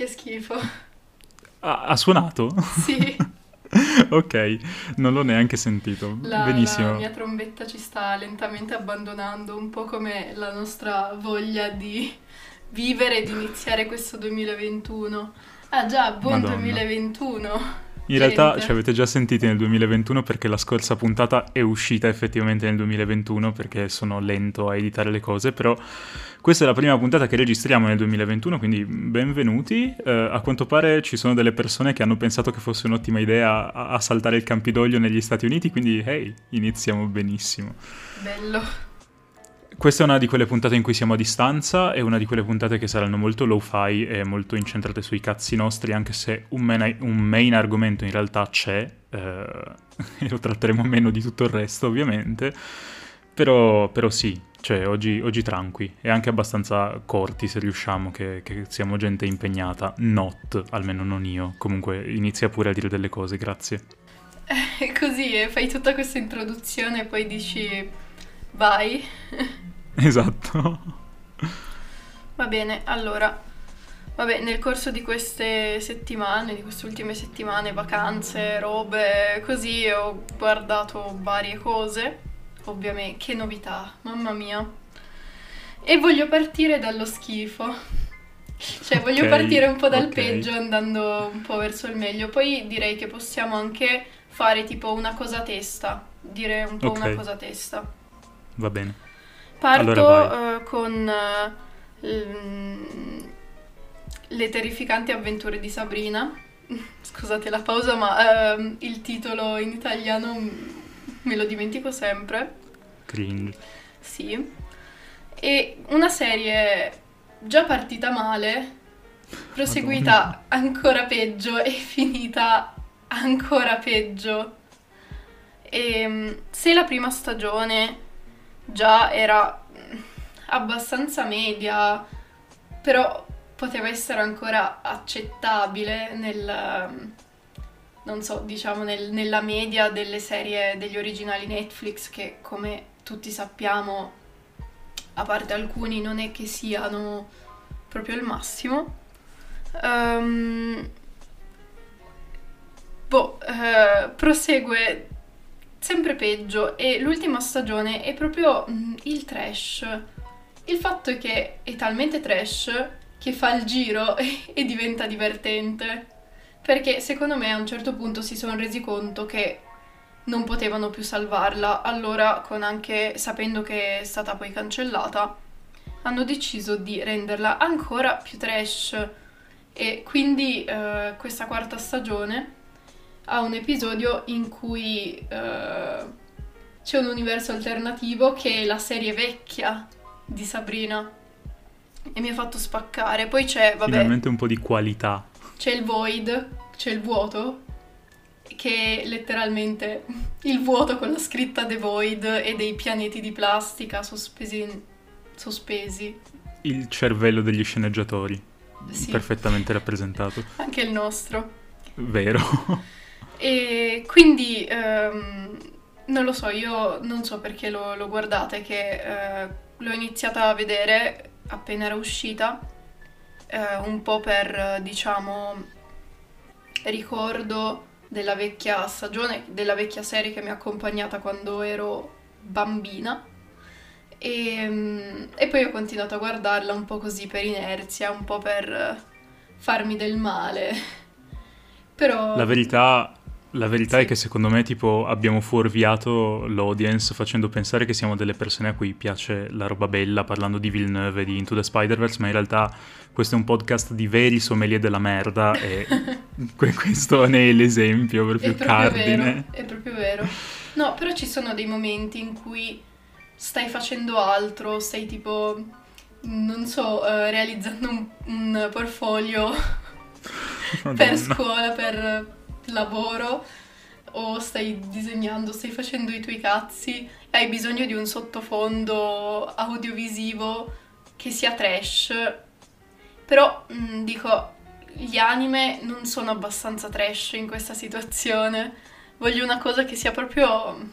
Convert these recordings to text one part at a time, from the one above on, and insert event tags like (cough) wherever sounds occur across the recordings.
Che schifo. Ha, ha suonato? Sì. (laughs) ok, non l'ho neanche sentito. La, Benissimo. la mia trombetta ci sta lentamente abbandonando, un po' come la nostra voglia di vivere e di iniziare questo 2021. Ah già, buon Madonna. 2021. In realtà ci avete già sentiti nel 2021 perché la scorsa puntata è uscita effettivamente nel 2021 perché sono lento a editare le cose, però questa è la prima puntata che registriamo nel 2021, quindi benvenuti. Eh, a quanto pare ci sono delle persone che hanno pensato che fosse un'ottima idea saltare il Campidoglio negli Stati Uniti, quindi hey, iniziamo benissimo. Bello. Questa è una di quelle puntate in cui siamo a distanza e una di quelle puntate che saranno molto low-fi e molto incentrate sui cazzi nostri, anche se un main, un main argomento in realtà c'è, eh, (laughs) e lo tratteremo meno di tutto il resto ovviamente, però, però sì, cioè oggi, oggi tranqui. E anche abbastanza corti se riusciamo, che, che siamo gente impegnata, not, almeno non io, comunque inizia pure a dire delle cose, grazie. E così eh, fai tutta questa introduzione e poi dici vai. (laughs) Esatto. Va bene, allora, vabbè, nel corso di queste settimane, di queste ultime settimane, vacanze, robe, così ho guardato varie cose, ovviamente, che novità, mamma mia. E voglio partire dallo schifo. Cioè, voglio Ok, partire un po' dal ok. peggio andando un po' verso il meglio. Poi direi che possiamo anche fare tipo una cosa a testa, dire un po' Ok. una cosa a testa. Va bene. Parto Allora eh, con l- le terrificanti avventure di Sabrina. (laughs) Scusate la pausa, ma ehm, il titolo in italiano me lo dimentico sempre. Cringe. Sì. E una serie già partita male, proseguita ancora peggio e (laughs) finita ancora peggio. E se la prima stagione già era mm, abbastanza media, però poteva essere ancora accettabile nel, mm, non so, diciamo nel- nella media delle serie degli originali Netflix che come tutti sappiamo, a parte alcuni, non è che siano proprio il massimo. Ehm, boh, eh, prosegue sempre peggio e l'ultima stagione è proprio mm, il trash. Il fatto è che è talmente trash che fa il giro (laughs) e diventa divertente. Perché secondo me a un certo punto si sono resi conto che non potevano più salvarla, allora con anche sapendo che è stata poi cancellata, hanno deciso di renderla ancora più trash. E quindi eh, questa quarta stagione ha un episodio in cui eh, c'è un universo alternativo che è la serie vecchia di Sabrina. E mi ha fatto spaccare. Poi c'è, vabbè, Finalmente un po' di qualità. c'è il void, c'è il vuoto, che è letteralmente il vuoto con la scritta The Void e dei pianeti di plastica sospesi. sospesi. Il cervello degli sceneggiatori. Sì, Perfettamente rappresentato. anche il nostro. Vero. (laughs) E quindi ehm, non lo so, io non so perché lo, lo guardate, che eh, l'ho iniziata a vedere appena era uscita, eh, un po' per, diciamo, ricordo della vecchia stagione, della vecchia serie che mi ha accompagnata quando ero bambina. E, e poi ho continuato a guardarla un po' così per inerzia, un po' per farmi del male. (laughs) Però... La verità, la verità Sì. è che secondo me tipo abbiamo fuorviato l'audience facendo pensare che siamo delle persone a cui piace la roba bella parlando di Villeneuve e di Into the Spider-Verse, ma in realtà questo è un podcast di veri sommelier della merda e (laughs) que- questo ne è l'esempio proprio È proprio cardine. vero, è proprio vero. No, però ci sono dei momenti in cui stai facendo altro, stai tipo, non so, eh, realizzando un, un portfolio (laughs) per scuola, per lavoro, o stai disegnando, stai facendo i tuoi cazzi, e hai bisogno di un sottofondo audiovisivo che sia trash. Però, mh, dico, gli anime non sono abbastanza trash in questa situazione. Voglio una cosa che sia proprio,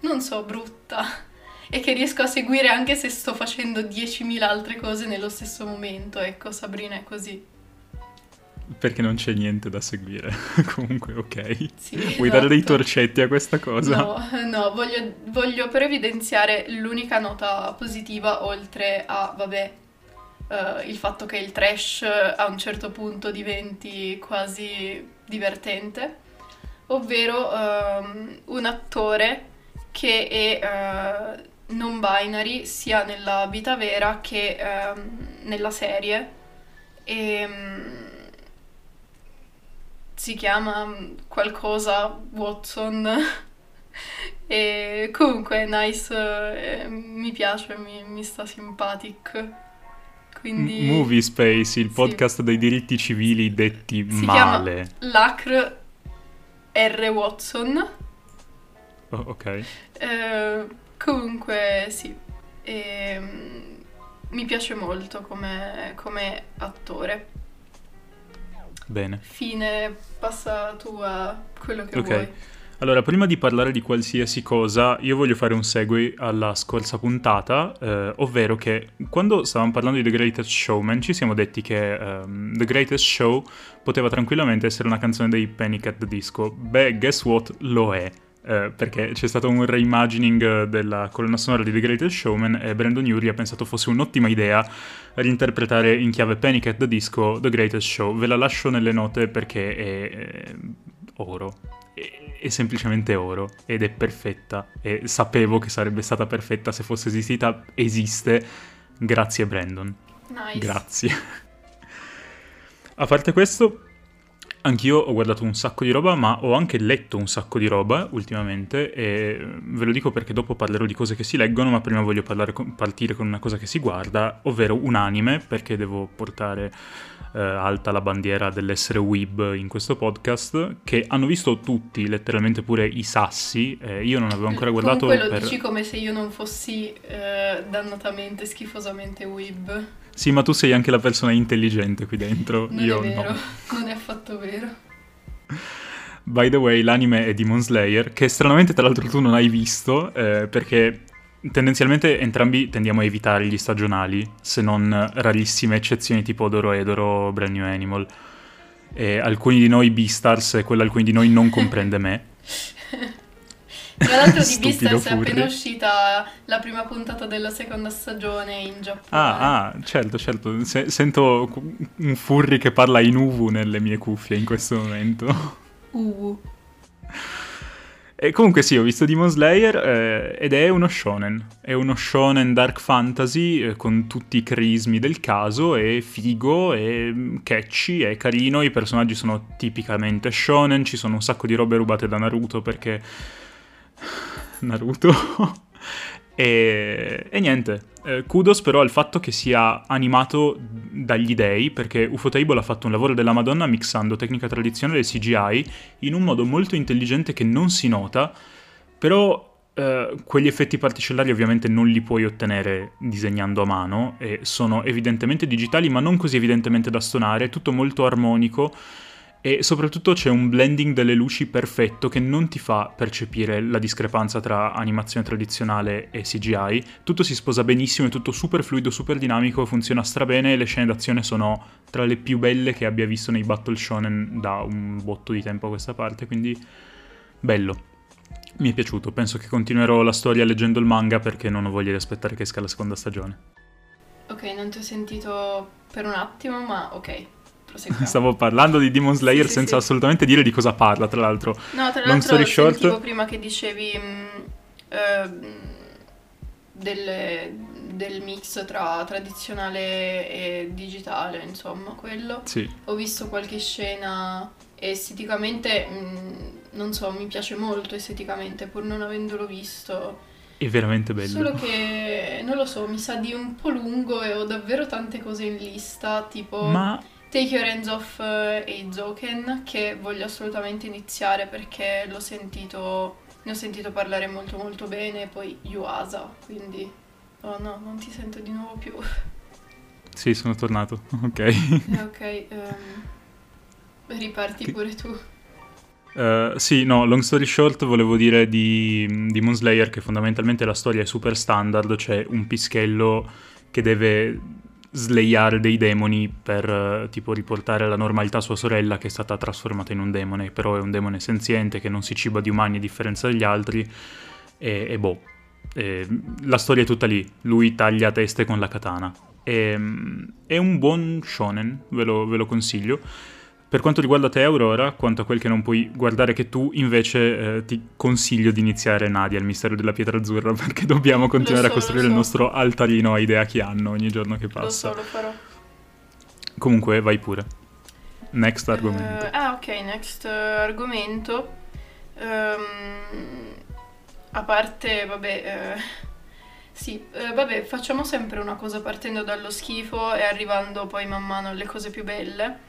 non so, brutta. (laughs) E che riesco a seguire anche se sto facendo 10.000 altre cose nello stesso momento. Ecco, Sabrina è così. Perché non c'è niente da seguire. (laughs) Comunque, ok. Sì, Vuoi esatto. dare dei torcetti a questa cosa? No, no, voglio, voglio però evidenziare l'unica nota positiva oltre a, vabbè, eh, il fatto che il trash a un certo punto diventi quasi divertente, ovvero ehm, un attore che è eh, non binary sia nella vita vera che ehm, nella serie. E, mm, si chiama qualcosa Watson. (laughs) e comunque è nice, eh, mi piace, mi, mi sta simpatic. Quindi Movie Space, il Sì. podcast dei diritti civili detti Si male. Lacr R. Watson. Oh, ok. Eh, comunque sì, Ehm, mi piace molto come, come attore. Bene. Fine, passa tu a quello che Ok. vuoi. Allora, prima di parlare di qualsiasi cosa, io voglio fare un segue alla scorsa puntata, eh, ovvero che quando stavamo parlando di The Greatest Showman ci siamo detti che ehm, The Greatest Show poteva tranquillamente essere una canzone dei Panic at the Disco. Beh, guess what? Lo è. Eh, perché c'è stato un reimagining eh, della colonna sonora di The Greatest Showman e Brandon Urie ha pensato fosse un'ottima idea reinterpretare in chiave Panic at the Disco The Greatest Show. Ve la lascio nelle note perché è, è oro è, è semplicemente oro ed è perfetta e sapevo che sarebbe stata perfetta se fosse esistita esiste grazie Brandon Nice. grazie (laughs) a parte questo anch'io ho guardato un sacco di roba ma ho anche letto un sacco di roba ultimamente e ve lo dico perché dopo parlerò di cose che si leggono ma prima voglio parlare con- partire con una cosa che si guarda ovvero un anime perché devo portare eh, alta la bandiera dell'essere weeb in questo podcast, che hanno visto tutti, letteralmente pure i sassi. eh, io non avevo ancora guardato Comunque lo per... dici come se io non fossi eh, dannatamente, schifosamente weeb. Sì, ma tu sei anche la persona intelligente qui dentro. Non io è vero, no. non è affatto vero. By the way, l'anime è Demon Slayer, che stranamente tra l'altro tu non hai visto, eh, perché tendenzialmente entrambi tendiamo a evitare gli stagionali, se non rarissime eccezioni tipo Doroedoro, Brand New Animal. E alcuni di noi Beastars e quello alcuni di noi non comprende me. (laughs) Tra l'altro di Beastars è appena uscita la prima puntata della seconda stagione in Giappone. Ah, ah, certo, certo. Se- sento un furry che parla in uvu nelle mie cuffie in questo momento. Uh. E comunque sì, ho visto Demon Slayer eh, ed è uno shonen. È uno shonen dark fantasy eh, con tutti i crismi del caso, è figo, è mm, catchy, è carino, i personaggi sono tipicamente shonen, ci sono un sacco di robe rubate da Naruto perché... Naruto... (laughs) e... e niente, eh, kudos però al fatto che sia animato dagli dei, perché Ufotable ha fatto un lavoro della Madonna mixando tecnica tradizionale e CGI in un modo molto intelligente che non si nota, però eh, quegli effetti particellari ovviamente non li puoi ottenere disegnando a mano e sono evidentemente digitali ma non così evidentemente da stonare, è tutto molto armonico e soprattutto c'è un blending delle luci perfetto che non ti fa percepire la discrepanza tra animazione tradizionale e CGI. Tutto si sposa benissimo, è tutto super fluido, super dinamico, funziona strabene e le scene d'azione sono tra le più belle che abbia visto nei battle shonen da un botto di tempo a questa parte, quindi bello. Mi è piaciuto, penso che continuerò la storia leggendo il manga perché non ho voglia di aspettare che esca la seconda stagione. Ok, non ti ho sentito per un attimo, ma ok. Stavo parlando di Demon Slayer Sì, sì, senza sì. assolutamente dire di cosa parla, tra l'altro. No, tra Long l'altro story short- prima che dicevi mh, ehm, del, del mix tra tradizionale e digitale, insomma, quello. Sì. Ho visto qualche scena esteticamente, mh, non so, mi piace molto esteticamente, pur non avendolo visto. È veramente bello. Solo che, non lo so, mi sa di un po' lungo e ho davvero tante cose in lista, tipo... Ma Take Your Hands Off eh, Eizouken che voglio assolutamente iniziare perché l'ho sentito, ne ho sentito parlare molto molto bene e poi Yuasa, quindi oh no, non ti sento di nuovo più. sì, sono tornato. (laughs) Ok. Eh, ok, ehm, riparti Che- pure tu. Eh, sì, no, long story short, volevo dire di di Demon Slayer che fondamentalmente la storia è super standard, c'è un pischello che deve sleiare dei demoni per eh, tipo riportare alla normalità sua sorella che è stata trasformata in un demone, però è un demone senziente che non si ciba di umani a differenza degli altri e, e boh, e, la storia è tutta lì, lui taglia teste con la katana. E, è un buon shonen, ve lo, ve lo consiglio. Per quanto riguarda te, Aurora, quanto a quel che non puoi guardare che tu, invece eh, ti consiglio di iniziare Nadia, il mistero della pietra azzurra, (laughs) perché dobbiamo continuare so, a costruire so. il nostro altarino a idea che hanno ogni giorno che passa. Lo so, lo farò. Comunque, vai pure. Next argomento. Uh, ah, ok, next uh, argomento. Um, a parte, vabbè... Uh, (laughs) sì, vabbè, facciamo sempre una cosa partendo dallo schifo e arrivando poi man mano alle cose più belle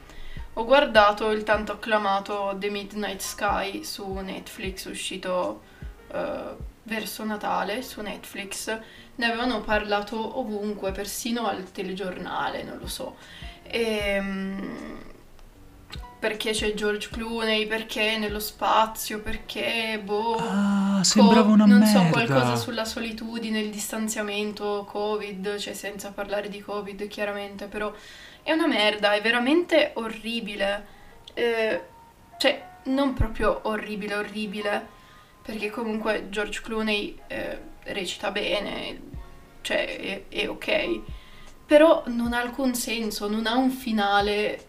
ho guardato il tanto acclamato The Midnight Sky su Netflix, uscito uh, verso Natale su Netflix. Ne avevano parlato ovunque, persino al telegiornale, non lo so. E, um, perché c'è George Clooney, perché nello spazio, perché boh. Ah, sembrava una non merda. so, qualcosa sulla solitudine, il distanziamento, Covid, cioè senza parlare di Covid chiaramente, però è una merda, è veramente orribile. Eh, cioè, non proprio orribile, orribile, perché comunque George Clooney eh, recita bene, cioè è, è ok. Però non ha alcun senso, non ha un finale.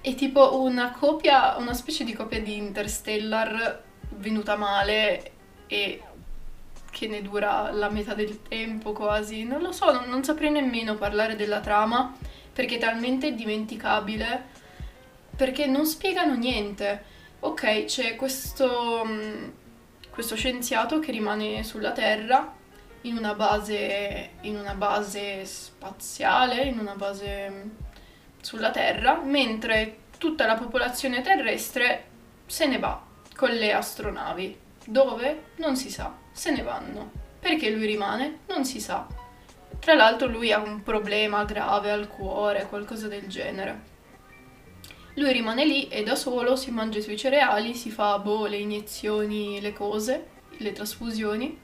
È tipo una copia, una specie di copia di Interstellar venuta male e che ne dura la metà del tempo quasi. Non lo so, non, non saprei nemmeno parlare della trama perché è talmente dimenticabile, perché non spiegano niente. Ok, c'è questo, mm, questo scienziato che rimane sulla Terra in una base, in una base spaziale, in una base mm, sulla Terra, mentre tutta la popolazione terrestre se ne va con le astronavi. Dove? Non si sa. Se ne vanno. Perché lui rimane? Non si sa. Tra l'altro lui ha un problema grave al cuore, qualcosa del genere. Lui rimane lì e da solo si mangia i suoi cereali, si fa boh, le iniezioni, le cose, le trasfusioni,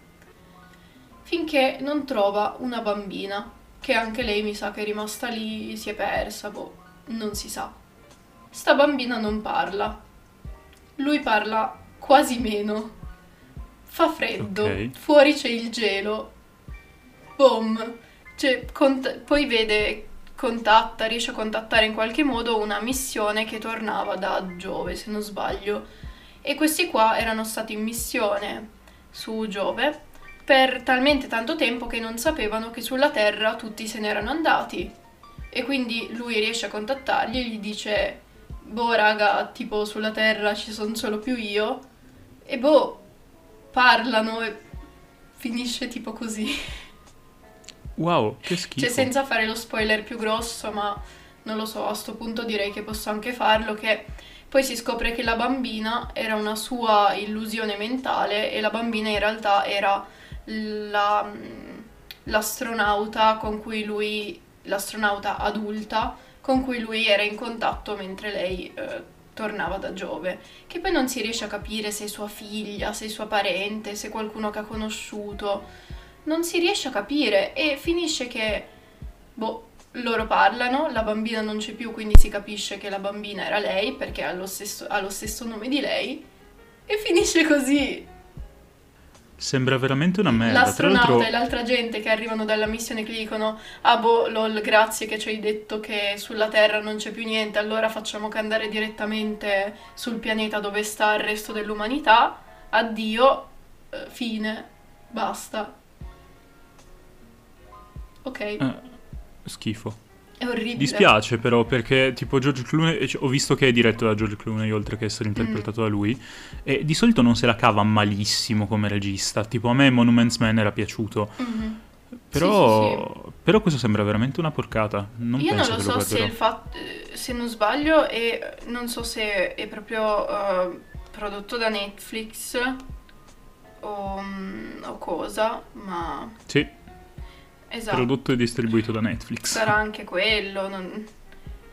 finché non trova una bambina, che anche lei mi sa che è rimasta lì, si è persa, boh, non si sa. Sta bambina non parla. Lui parla quasi meno. Fa freddo, okay. fuori c'è il gelo. Boom cioè, cont- poi vede, contatta, riesce a contattare in qualche modo una missione che tornava da Giove, se non sbaglio. E questi qua erano stati in missione su Giove per talmente tanto tempo che non sapevano che sulla Terra tutti se n'erano andati. E quindi lui riesce a contattarli e gli dice, boh raga, tipo sulla Terra ci sono solo più io. E boh, parlano e finisce tipo così. (laughs) Wow, che schifo. Cioè, senza fare lo spoiler più grosso, ma non lo so, a questo punto direi che posso anche farlo, che poi si scopre che la bambina era una sua illusione mentale e la bambina in realtà era la, l'astronauta con cui lui, l'astronauta adulta, con cui lui era in contatto mentre lei eh, tornava da Giove, che poi non si riesce a capire se è sua figlia, se è sua parente, se è qualcuno che ha conosciuto non si riesce a capire e finisce che, boh, loro parlano, la bambina non c'è più, quindi si capisce che la bambina era lei perché ha lo stesso, ha lo stesso nome di lei e finisce così. Sembra veramente una merda. L'astronauta l'altro... e l'altra gente che arrivano dalla missione che gli dicono Ah boh, lol, grazie che ci hai detto che sulla Terra non c'è più niente, allora facciamo che andare direttamente sul pianeta dove sta il resto dell'umanità. Addio, eh, fine, basta. Ok. Eh, schifo. È orribile. Dispiace però perché tipo George Clooney, cioè, ho visto che è diretto da George Clooney oltre che essere interpretato mm. da lui e di solito non se la cava malissimo come regista, tipo a me Monuments Man era piaciuto. Mm-hmm. Però, sì, sì, sì. però, questo sembra veramente una porcata. Non Io non lo, lo so se, il fatto, se non sbaglio, è, non so se è proprio uh, prodotto da Netflix o, um, o cosa, ma... Sì. Esatto. Prodotto e distribuito da Netflix. Sarà anche quello, non,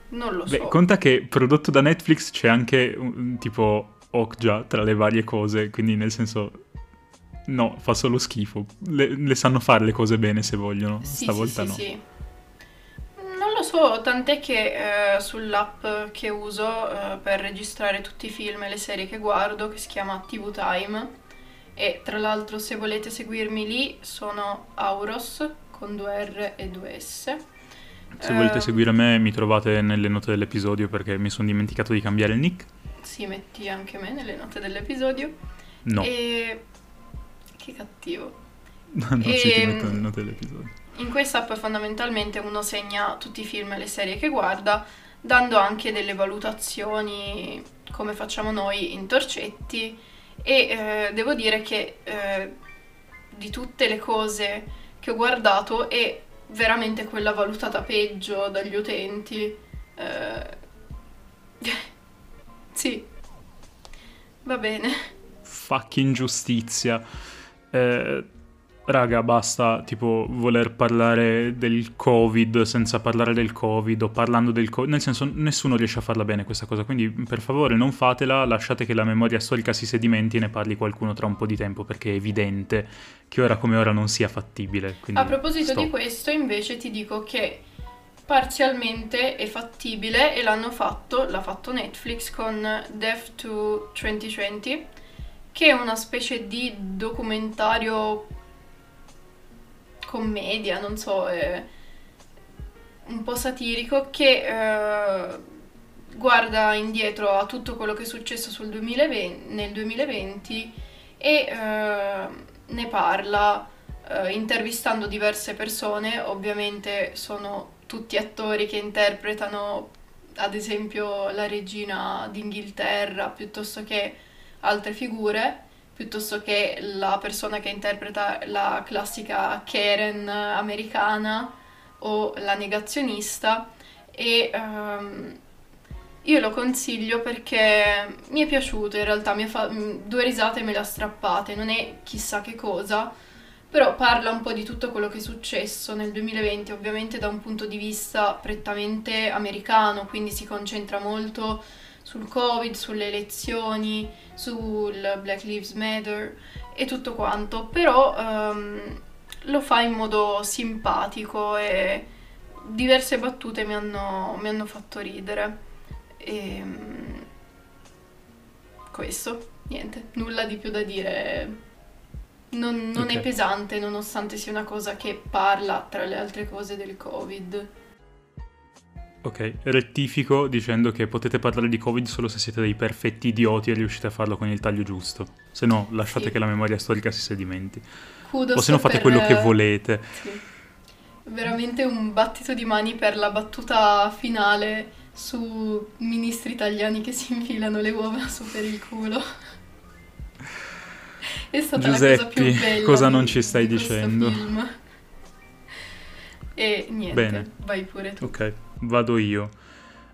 non lo Beh, so. conta che prodotto da Netflix c'è anche un, tipo Okja tra le varie cose, quindi nel senso... No, fa solo schifo. Le, le sanno fare le cose bene se vogliono, sì, stavolta sì, no. Sì, Tanto, tant'è che eh, sull'app che uso eh, per registrare tutti i film e le serie che guardo, che si chiama TV Time, e tra l'altro se volete seguirmi lì sono Auros con due R e due S. Se volete seguire me mi trovate nelle note dell'episodio perché mi sono dimenticato di cambiare il nick. Sì, metti anche me nelle note dell'episodio. No. E... Che cattivo. (laughs) non E- si ti metto nelle note dell'episodio. In questa app fondamentalmente uno segna tutti i film e le serie che guarda, dando anche delle valutazioni come facciamo noi in torcetti e eh, devo dire che eh, di tutte le cose che ho guardato è veramente quella valutata peggio dagli utenti. Eh, (laughs) sì, va bene. Fucking giustizia. Eh, raga, basta tipo voler parlare del Covid senza parlare del Covid o parlando del Covid. Nel senso, nessuno riesce a farla bene questa cosa. Quindi, per favore, non fatela. Lasciate che la memoria storica si sedimenti e ne parli qualcuno tra un po' di tempo perché è evidente che ora come ora non sia fattibile. A proposito stop. di questo, invece, ti dico che parzialmente è fattibile e l'hanno fatto, l'ha fatto Netflix con Death to 2020, che è una specie di documentario commedia, non so, è un po' satirico che eh, guarda indietro a tutto quello che è successo sul 2020 nel 2020 e eh, ne parla eh, intervistando diverse persone, ovviamente sono tutti attori che interpretano ad esempio la regina d'Inghilterra piuttosto che altre figure, piuttosto che la persona che interpreta la classica Karen americana o la negazionista. E ehm, io lo consiglio perché mi è piaciuto in realtà, fa- mh, due risate me le ha strappate, non è chissà che cosa, però parla un po' di tutto quello che è successo nel 2020, ovviamente da un punto di vista prettamente americano, quindi si concentra molto sul Covid, sulle elezioni, sul Black Lives Matter e tutto quanto, però ehm, lo fa in modo simpatico e diverse battute mi hanno, mi hanno fatto ridere. E questo, niente, nulla di più da dire. Non, non Ok. è pesante, nonostante sia una cosa che parla, tra le altre cose, del Covid. Ok, rettifico dicendo che potete parlare di Covid solo se siete dei perfetti idioti e riuscite a farlo con il taglio giusto. Se no, lasciate Sì. che la memoria storica si sedimenti. Kudos O se no fate per- quello che volete. Sì. Veramente un battito di mani per la battuta finale su ministri italiani che si infilano le uova su per il culo. (laughs) È stata la cosa più Giuseppi, bella cosa di- non ci stai di dicendo? film. E niente, Bene. vai pure tu. Ok, vado io.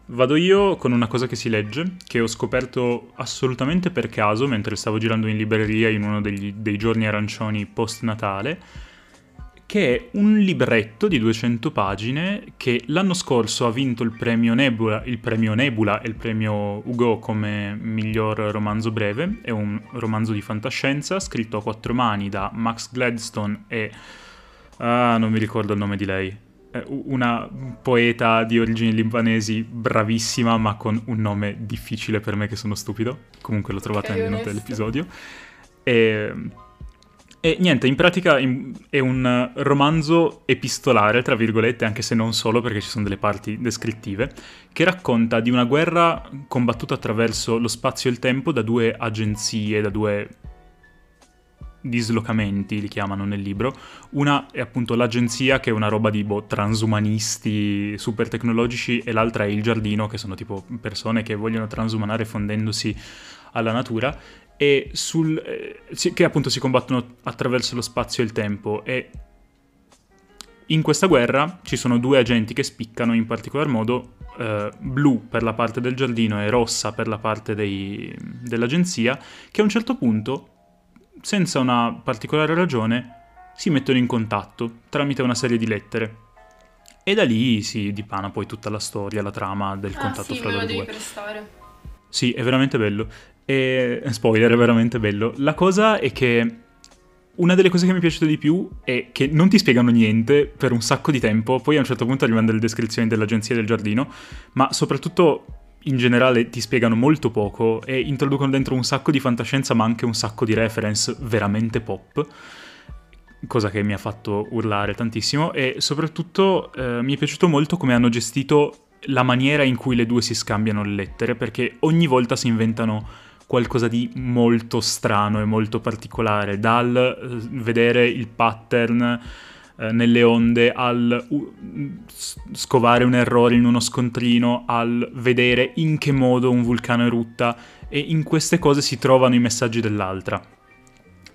Vado io con una cosa che si legge, che ho scoperto assolutamente per caso mentre stavo girando in libreria in uno degli- dei giorni arancioni post-Natale, che è un libretto di 200 pagine che l'anno scorso ha vinto il premio Nebula, il premio Nebula e il premio Hugo come miglior romanzo breve. È un romanzo di fantascienza scritto a quattro mani da Max Gladstone e... Ah, non mi ricordo il nome di lei. U- una poeta di origini libanesi bravissima, ma con un nome difficile per me che sono stupido. Comunque l'ho trovata Ok, nelle note dell'episodio. E, e niente, in pratica è un romanzo epistolare, tra virgolette, anche se non solo perché ci sono delle parti descrittive, che racconta di una guerra combattuta attraverso lo spazio e il tempo da due agenzie, da due dislocamenti, li chiamano nel libro. Una è appunto l'agenzia, che è una roba di boh, transumanisti super tecnologici, e l'altra è il giardino, che sono tipo persone che vogliono transumanare fondendosi alla natura, e sul, eh, che appunto si combattono attraverso lo spazio e il tempo. E in questa guerra ci sono due agenti che spiccano, in particolar modo eh, blu per la parte del giardino e rossa per la parte dei- dell'agenzia, che a un certo punto senza una particolare ragione, si mettono in contatto tramite una serie di lettere. E da lì si dipana poi tutta la storia, la trama del Ah contatto sì, fra loro due. Sì, è veramente bello. E spoiler, è veramente bello. La cosa è che una delle cose che mi è piaciuta di più è che non ti spiegano niente per un sacco di tempo, poi a un certo punto arrivano delle descrizioni dell'agenzia del giardino, ma soprattutto in generale ti spiegano molto poco e introducono dentro un sacco di fantascienza ma anche un sacco di reference veramente pop, cosa che mi ha fatto urlare tantissimo. E soprattutto eh, mi è piaciuto molto come hanno gestito la maniera in cui le due si scambiano le lettere, perché ogni volta si inventano qualcosa di molto strano e molto particolare, dal eh, vedere il pattern eh, nelle onde, al scovare un errore in uno scontrino, al vedere in che modo un vulcano erutta e in queste cose si trovano i messaggi dell'altra.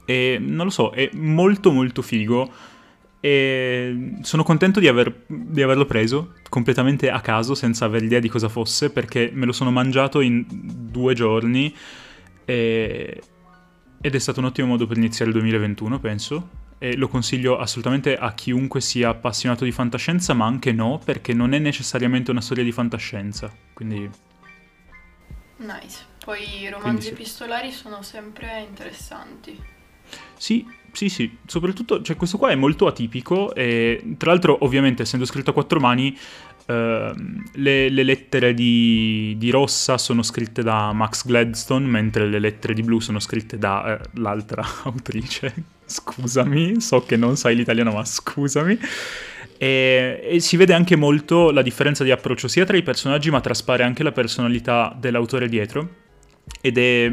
E non lo so, è molto molto figo e sono contento di, aver, di, averlo preso completamente a caso, senza avere idea di cosa fosse, perché me lo sono mangiato in due giorni e... ed è stato un ottimo modo per iniziare il 2021, penso. E lo consiglio assolutamente a chiunque sia appassionato di fantascienza, ma anche no, perché non è necessariamente una storia di fantascienza. Quindi. Nice. Poi i romanzi sì. epistolari sono sempre interessanti. Sì, sì, sì, soprattutto, cioè questo qua è molto atipico e tra l'altro ovviamente essendo scritto a quattro mani le, le, lettere di, di, Rossa sono scritte da Max Gladstone mentre le lettere di Blu sono scritte dall'altra uh, (laughs) autrice, scusami, so che non sai l'italiano ma scusami. E, e, si vede anche molto la differenza di approccio sia tra i personaggi ma traspare anche la personalità dell'autore dietro ed è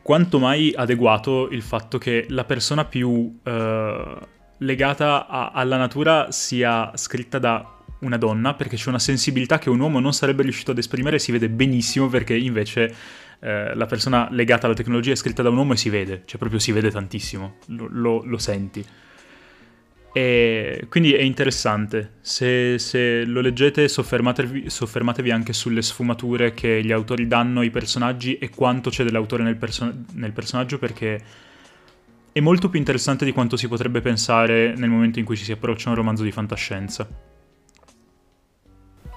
quanto mai adeguato il fatto che la persona più eh, legata a, alla natura sia scritta da una donna, perché c'è una sensibilità che un uomo non sarebbe riuscito ad esprimere e si vede benissimo perché invece eh, la persona legata alla tecnologia è scritta da un uomo e si vede, cioè proprio si vede tantissimo, lo, lo, lo senti. E quindi è interessante. Se, se lo leggete, soffermatevi, soffermatevi, anche sulle sfumature che gli autori danno ai personaggi e quanto c'è dell'autore nel, perso- nel personaggio, perché è molto più interessante di quanto si potrebbe pensare nel momento in cui ci si approccia a un romanzo di fantascienza.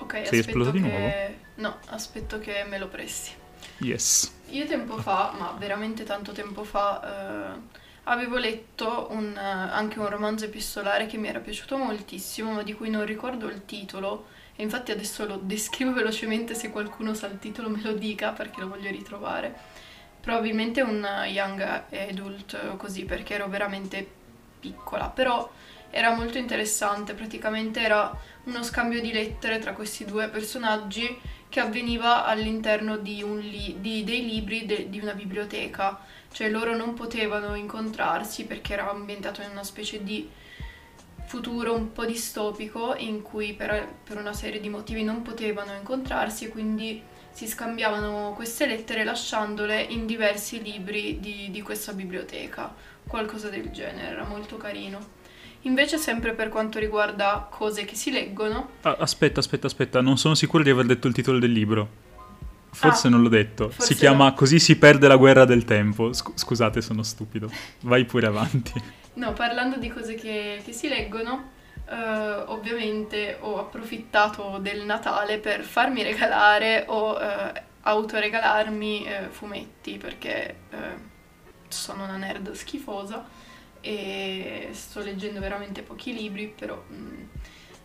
Ok, Sei esploso che... di nuovo? No, aspetto che me lo presti. Yes. Io tempo fa, ma veramente tanto tempo fa, eh, avevo letto un, anche un romanzo epistolare che mi era piaciuto moltissimo, ma di cui non ricordo il titolo. E infatti adesso lo descrivo (laughs) velocemente, se qualcuno sa il titolo me lo dica perché lo voglio ritrovare. Probabilmente un young adult così perché ero veramente piccola, però era molto interessante, praticamente era uno scambio di lettere tra questi due personaggi che avveniva all'interno di, li- di dei libri de- di una biblioteca cioè loro non potevano incontrarsi perché era ambientato in una specie di futuro un po' distopico in cui per, per una serie di motivi non potevano incontrarsi e quindi si scambiavano queste lettere lasciandole in diversi libri di, di questa biblioteca, qualcosa del genere, era molto carino. Invece, sempre per quanto riguarda cose che si leggono. Ah, aspetta, aspetta, aspetta, non sono sicuro di aver detto il titolo del libro. Forse ah, non l'ho detto. Si chiama no. Così si perde la guerra del tempo. Scusate, sono stupido. Vai pure avanti. (laughs) No, parlando di cose che, che si leggono, uh, ovviamente ho approfittato del Natale per farmi regalare o uh, autoregalarmi uh, fumetti perché sono una nerd schifosa e sto leggendo veramente pochi libri, però mm,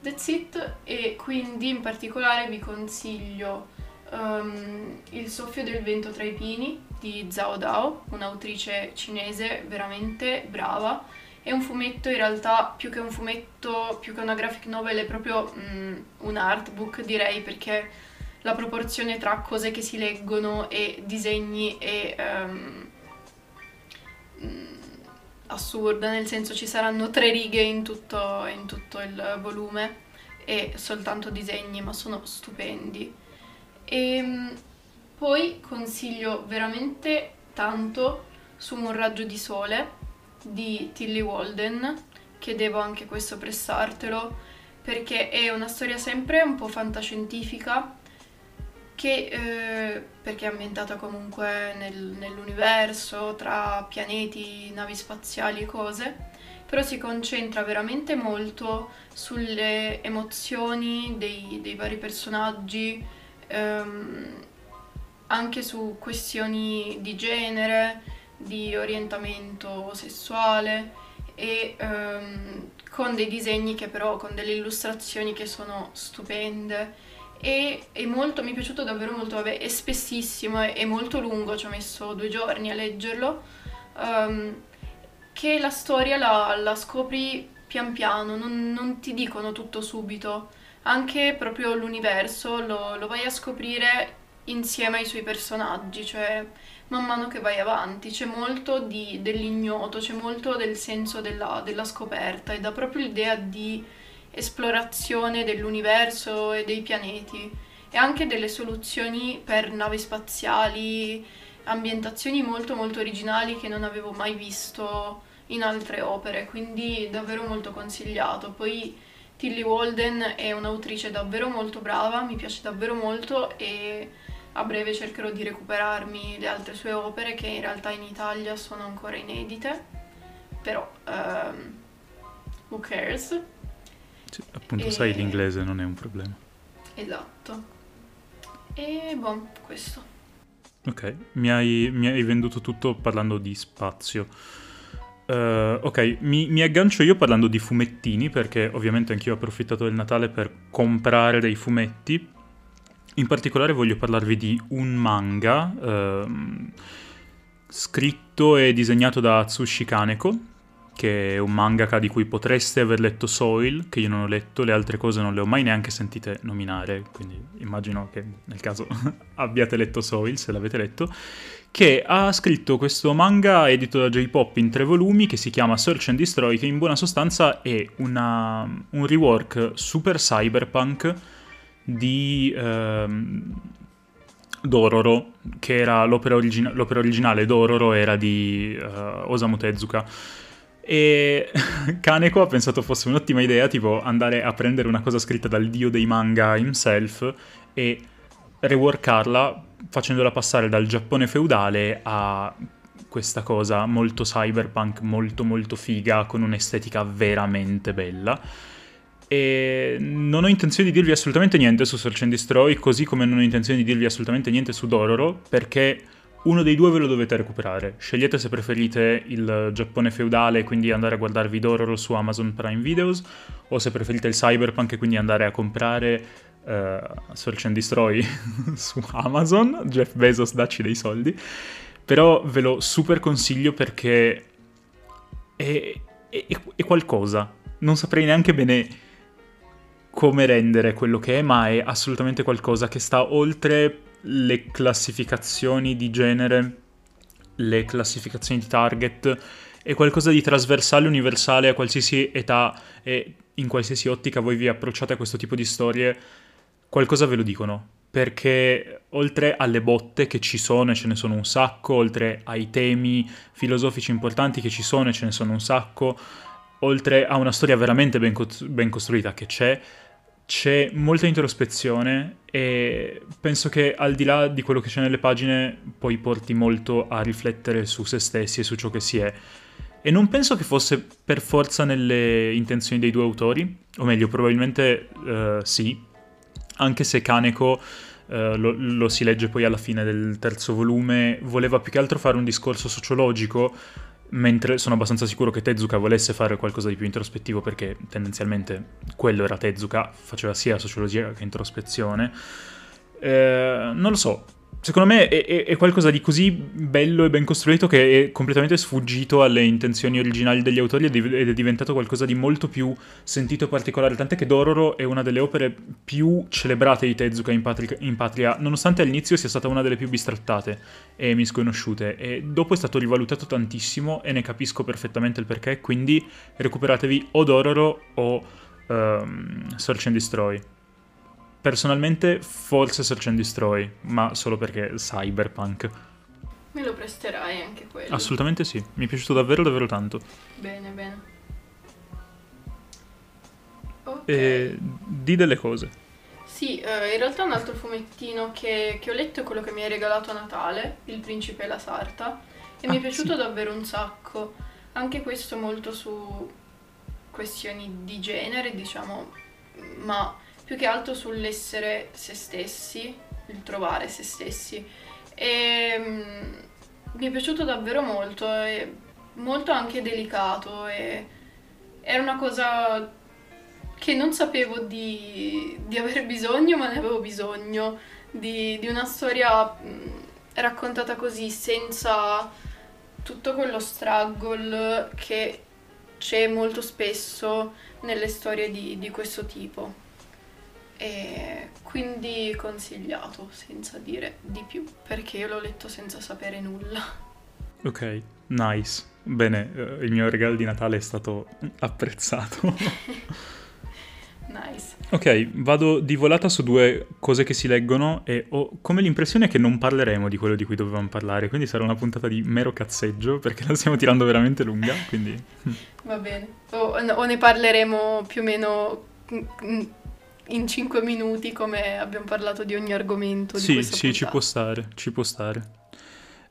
that's it. E quindi in particolare vi consiglio um, Il soffio del vento tra i pini di Zhao Dao, un'autrice cinese veramente brava. È un fumetto in realtà più che un fumetto, più che una graphic novel, è proprio um, un artbook direi perché la proporzione tra cose che si leggono e disegni è um, assurda, nel senso ci saranno tre righe in tutto, in tutto il volume e soltanto disegni, ma sono stupendi. E ehm, poi consiglio veramente tanto su Un raggio di sole di Tilly Walden, che devo anche questo pressartelo, perché è una storia sempre un po' fantascientifica, che, eh, perché è ambientata comunque nel, nell'universo, tra pianeti, navi spaziali e cose, però si concentra veramente molto sulle emozioni dei, dei vari personaggi, ehm, anche su questioni di genere, di orientamento sessuale e um, con dei disegni che però, con delle illustrazioni che sono stupende e è molto, mi è piaciuto davvero molto, vabbè, è spessissimo, è, è molto lungo, ci ho messo due giorni a leggerlo, um, che la storia la, la scopri pian piano, non, non, ti dicono tutto subito, anche proprio l'universo lo, lo vai a scoprire insieme ai suoi personaggi, cioè man mano che vai avanti, c'è molto dell'ignoto, c'è molto del senso della, della scoperta e dà proprio l'idea di esplorazione dell'universo e dei pianeti e anche delle soluzioni per navi spaziali, ambientazioni molto molto originali che non avevo mai visto in altre opere, quindi davvero molto consigliato. Poi Tilly Walden è un'autrice davvero molto brava, mi piace davvero molto e a breve cercherò di recuperarmi le altre sue opere che in realtà in Italia sono ancora inedite, però um, who cares? Sì, appunto e... sai l'inglese non è un problema. Esatto. E boh, questo. Ok, mi hai, mi hai venduto tutto parlando di spazio. Uh, ok, mi, mi, aggancio io parlando di fumettini perché ovviamente anch'io ho approfittato del Natale per comprare dei fumetti in particolare voglio parlarvi di un manga ehm, scritto e disegnato da Atsushi Kaneko, che è un mangaka di cui potreste aver letto Soil, che io non ho letto, le altre cose non le ho mai neanche sentite nominare, quindi immagino che nel caso (laughs) abbiate letto Soil, se l'avete letto, che ha scritto questo manga edito da J-Pop in tre volumi che si chiama Search and Destroy, che in buona sostanza è una, un rework super cyberpunk di ehm, Dororo, che era l'opera, origina- l'opera, originale Dororo era di uh, Osamu Tezuka. E (laughs) Kaneko ha pensato fosse un'ottima idea, tipo andare a prendere una cosa scritta dal dio dei manga himself e reworkarla facendola passare dal Giappone feudale a questa cosa molto cyberpunk, molto molto figa, con un'estetica veramente bella. E non ho intenzione di dirvi assolutamente niente su Search and Destroy, così come non ho intenzione di dirvi assolutamente niente su Dororo, perché uno dei due ve lo dovete recuperare. Scegliete se preferite il Giappone feudale, quindi andare a guardarvi Dororo su Amazon Prime Videos, o se preferite il cyberpunk e quindi andare a comprare uh, Search and Destroy (laughs) su Amazon. Jeff Bezos, dacci dei soldi. Però ve lo super consiglio perché è, è, è qualcosa. Non saprei neanche bene come rendere quello che è, ma è assolutamente qualcosa che sta oltre le classificazioni di genere, le classificazioni di target, è qualcosa di trasversale, universale a qualsiasi età e in qualsiasi ottica voi vi approcciate a questo tipo di storie, qualcosa ve lo dicono. Perché oltre alle botte che ci sono e ce ne sono un sacco, oltre ai temi filosofici importanti che ci sono e ce ne sono un sacco, oltre a una storia veramente ben, co- ben costruita che c'è, c'è molta introspezione e penso che al di là di quello che c'è nelle pagine poi porti molto a riflettere su se stessi e su ciò che si è. E non penso che fosse per forza nelle intenzioni dei due autori, o meglio, probabilmente uh, sì, anche se Kaneko, uh, lo, lo si legge poi alla fine del terzo volume, voleva più che altro fare un discorso sociologico mentre sono abbastanza sicuro che Tezuka volesse fare qualcosa di più introspettivo perché tendenzialmente quello era Tezuka, faceva sia sociologia che introspezione. Eh, non lo so, secondo me è, è, qualcosa di così bello e ben costruito che è completamente sfuggito alle intenzioni originali degli autori ed è diventato qualcosa di molto più sentito e particolare. Tant'è che Dororo è una delle opere più celebrate di Tezuka in patria, in patria nonostante all'inizio sia stata una delle più bistrattate e misconosciute. E dopo è stato rivalutato tantissimo e ne capisco perfettamente il perché. Quindi recuperatevi o Dororo o um, Search and Destroy. Personalmente forse Search and Destroy, ma solo perché cyberpunk. Me lo presterai anche quello. Assolutamente sì, mi è piaciuto davvero davvero tanto. Bene, bene. Okay. E di delle cose. Sì, uh, in realtà un altro fumettino che, che, ho letto è quello che mi hai regalato a Natale, Il principe e la sarta, e ah, mi è ah, piaciuto sì. davvero un sacco. Anche questo molto su questioni di genere, diciamo, ma più che altro sull'essere se stessi, il trovare se stessi. E, ehm, mi è piaciuto davvero molto, molto anche delicato e era una cosa che non sapevo di, di avere bisogno, ma ne avevo bisogno, di, di una storia mh, raccontata così, senza tutto quello struggle che c'è molto spesso nelle storie di, di questo tipo. E quindi consigliato, senza dire di più, perché io l'ho letto senza sapere nulla. Ok, nice. Bene, eh, il mio regalo di Natale è stato apprezzato. (laughs) nice. Ok, vado di volata su due cose che si leggono e ho come l'impressione che non parleremo di quello di cui dovevamo parlare, quindi sarà una puntata di mero cazzeggio perché la stiamo tirando veramente lunga, quindi... Va bene, o, o ne parleremo più o meno in 5 minuti come abbiamo parlato di ogni argomento. Sì, sì, puntata. ci può stare, ci può stare.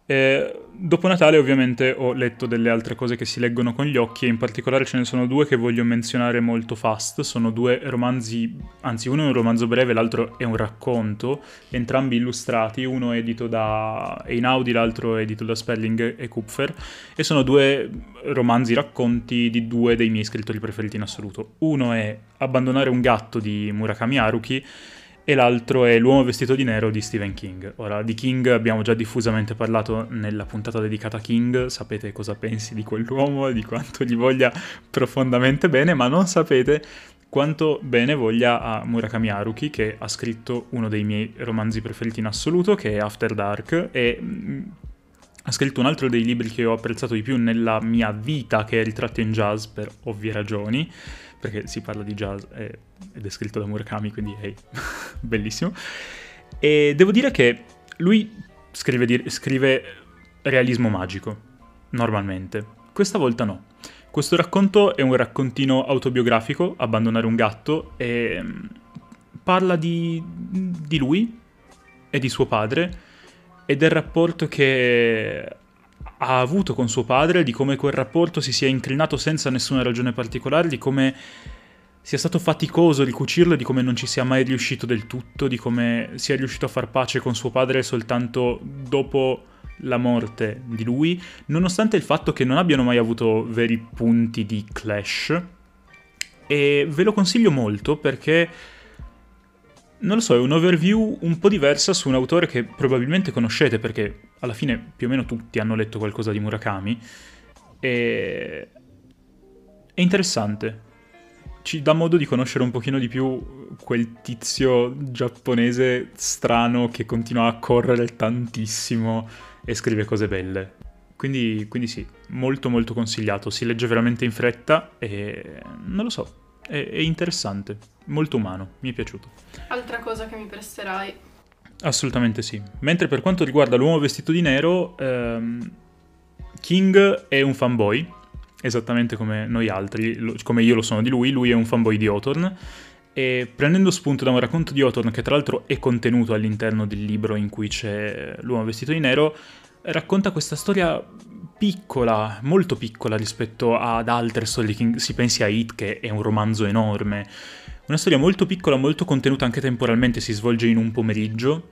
Eh, dopo Natale ovviamente ho letto delle altre cose che si leggono con gli occhi e in particolare ce ne sono due che voglio menzionare molto fast, sono due romanzi, anzi uno è un romanzo breve, l'altro è un racconto, entrambi illustrati, uno è edito da Einaudi, l'altro è edito da Spelling e Kupfer. E sono due romanzi racconti di due dei miei scrittori preferiti in assoluto. Uno è Abbandonare un gatto di Murakami Haruki e l'altro è L'uomo vestito di nero di Stephen King. Ora, di King abbiamo già diffusamente parlato nella puntata dedicata a King, sapete cosa pensi di quell'uomo e di quanto gli voglia profondamente bene, ma non sapete quanto bene voglia a Murakami Haruki, che ha scritto uno dei miei romanzi preferiti in assoluto, che è After Dark, e mm, ha scritto un altro dei libri che ho apprezzato di più nella mia vita, che è Ritratto in jazz, per ovvie ragioni, perché si parla di jazz ed è scritto da Murakami, quindi hey, (laughs) bellissimo. E devo dire che lui scrive, di, scrive realismo magico, normalmente. Questa volta no. Questo racconto è un raccontino autobiografico, Abbandonare un gatto, e mm, parla di, di lui e di suo padre e del rapporto che ha avuto con suo padre, di come quel rapporto si sia inclinato senza nessuna ragione particolare, di come sia stato faticoso ricucirlo, di come non ci sia mai riuscito del tutto, di come sia riuscito a far pace con suo padre soltanto dopo la morte di lui, nonostante il fatto che non abbiano mai avuto veri punti di clash. E ve lo consiglio molto perché non lo so, è un overview un po' diversa su un autore che probabilmente conoscete perché alla fine più o meno tutti hanno letto qualcosa di Murakami. E... È interessante. Ci dà modo di conoscere un pochino di più quel tizio giapponese strano che continua a correre tantissimo e scrive cose belle. Quindi, quindi sì, molto molto consigliato. Si legge veramente in fretta e non lo so, è, è interessante, molto umano, mi è piaciuto. Altra cosa che mi presterai. Assolutamente sì. Mentre per quanto riguarda l'uomo vestito di nero, ehm, King è un fanboy, esattamente come noi altri, lo, come io lo sono di lui, lui è un fanboy di Hawthorne. E prendendo spunto da un racconto di Hawthorne, che tra l'altro è contenuto all'interno del libro in cui c'è l'uomo vestito di nero, racconta questa storia piccola, molto piccola rispetto ad altre storie King. Si pensi a It, che è un romanzo enorme. Una storia molto piccola, molto contenuta anche temporalmente, si svolge in un pomeriggio.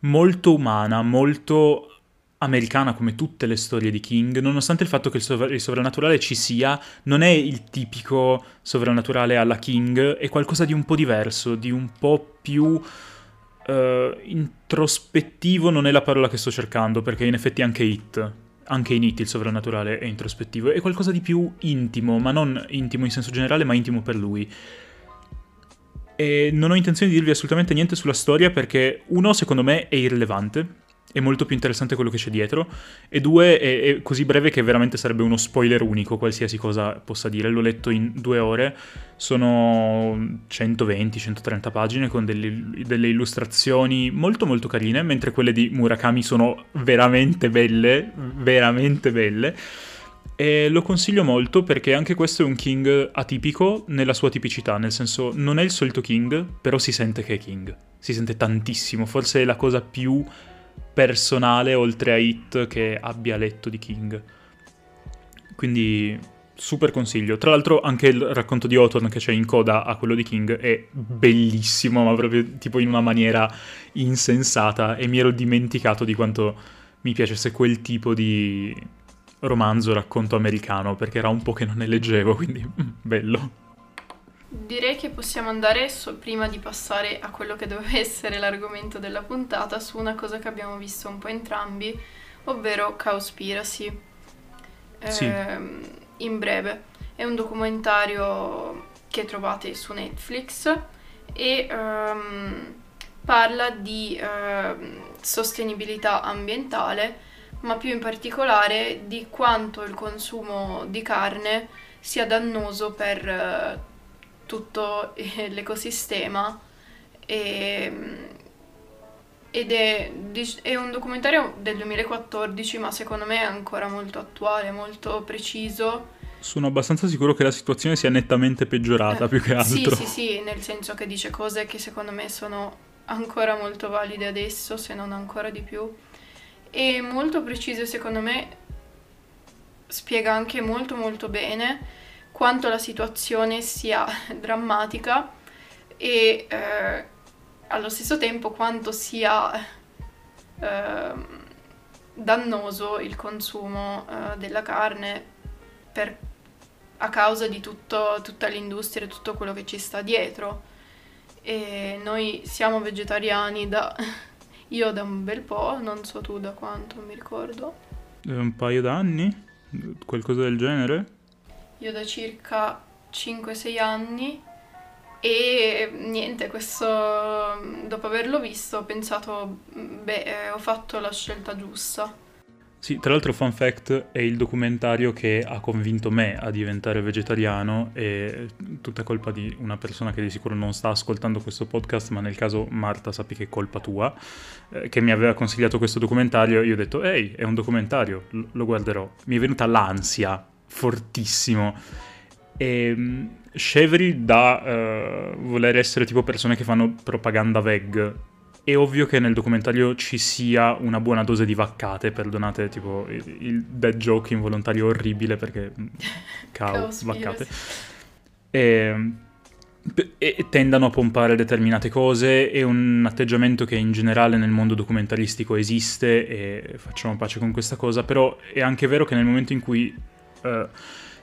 Molto umana, molto americana come tutte le storie di King, nonostante il fatto che il, sov- il, sovrannaturale ci sia, non è il tipico sovrannaturale alla King, è qualcosa di un po' diverso, di un po' più uh, introspettivo non è la parola che sto cercando, perché in effetti anche It, anche in It il sovrannaturale è introspettivo, è qualcosa di più intimo, ma non intimo in senso generale, ma intimo per lui. E non ho intenzione di dirvi assolutamente niente sulla storia perché uno, secondo me, è irrilevante è molto più interessante quello che c'è dietro, e due, è, è, così breve che veramente sarebbe uno spoiler unico, qualsiasi cosa possa dire. L'ho letto in due ore, sono 120-130 pagine con delle, delle, illustrazioni molto molto carine, mentre quelle di Murakami sono veramente belle, veramente belle. E lo consiglio molto perché anche questo è un King atipico nella sua tipicità, nel senso non è il solito King, però si sente che è King. Si sente tantissimo, forse è la cosa più personale oltre a Hit che abbia letto di King. Quindi super consiglio. Tra l'altro anche il racconto di Hawthorne che c'è in coda a quello di King è bellissimo, ma proprio tipo in una maniera insensata e mi ero dimenticato di quanto mi piacesse quel tipo di romanzo, racconto americano, perché era un po' che non ne leggevo, quindi mm, bello. Direi che possiamo andare, so, prima di passare a quello che doveva (laughs) essere l'argomento della puntata, su una cosa che abbiamo visto un po' entrambi, ovvero Cowspiracy. Sì. Eh, in breve, è un documentario che trovate su Netflix e um, parla di uh, sostenibilità ambientale, ma più in particolare di quanto il consumo di carne sia dannoso per uh, tutto l'ecosistema e, ed è, è, un documentario del 2014 ma secondo me è ancora molto attuale, molto preciso. Sono abbastanza sicuro che la situazione sia nettamente peggiorata eh, più che altro. Sì, sì, sì, nel senso che dice cose che secondo me sono ancora molto valide adesso, se non ancora di più. E molto preciso secondo me spiega anche molto molto bene quanto la situazione sia (laughs) drammatica e eh, allo stesso tempo quanto sia eh, dannoso il consumo eh, della carne per, a causa di tutto, tutta l'industria e tutto quello che ci sta dietro. E noi siamo vegetariani da... (laughs) io da un bel po', non so tu da quanto, mi ricordo. Un paio d'anni? Qualcosa del genere? Io da circa 5-6 anni e niente, questo dopo averlo visto ho pensato, beh, eh, ho fatto la scelta giusta. Sì, tra l'altro fun fact è il documentario che ha convinto me a diventare vegetariano e tutta colpa di una persona che di sicuro non sta ascoltando questo podcast, ma nel caso Marta sappi che è colpa tua, eh, che mi aveva consigliato questo documentario, io ho detto ehi, è un documentario, lo guarderò. Mi è venuta l'ansia fortissimo. E mm, scevri da uh, voler essere tipo persone che fanno propaganda veg. È ovvio che nel documentario ci sia una buona dose di vaccate, perdonate tipo il, il dead joke involontario orribile perché mm, (laughs) cow, vaccate. E, e tendano a pompare determinate cose, è un atteggiamento che in generale nel mondo documentaristico esiste e facciamo pace con questa cosa, però è anche vero che nel momento in cui eh,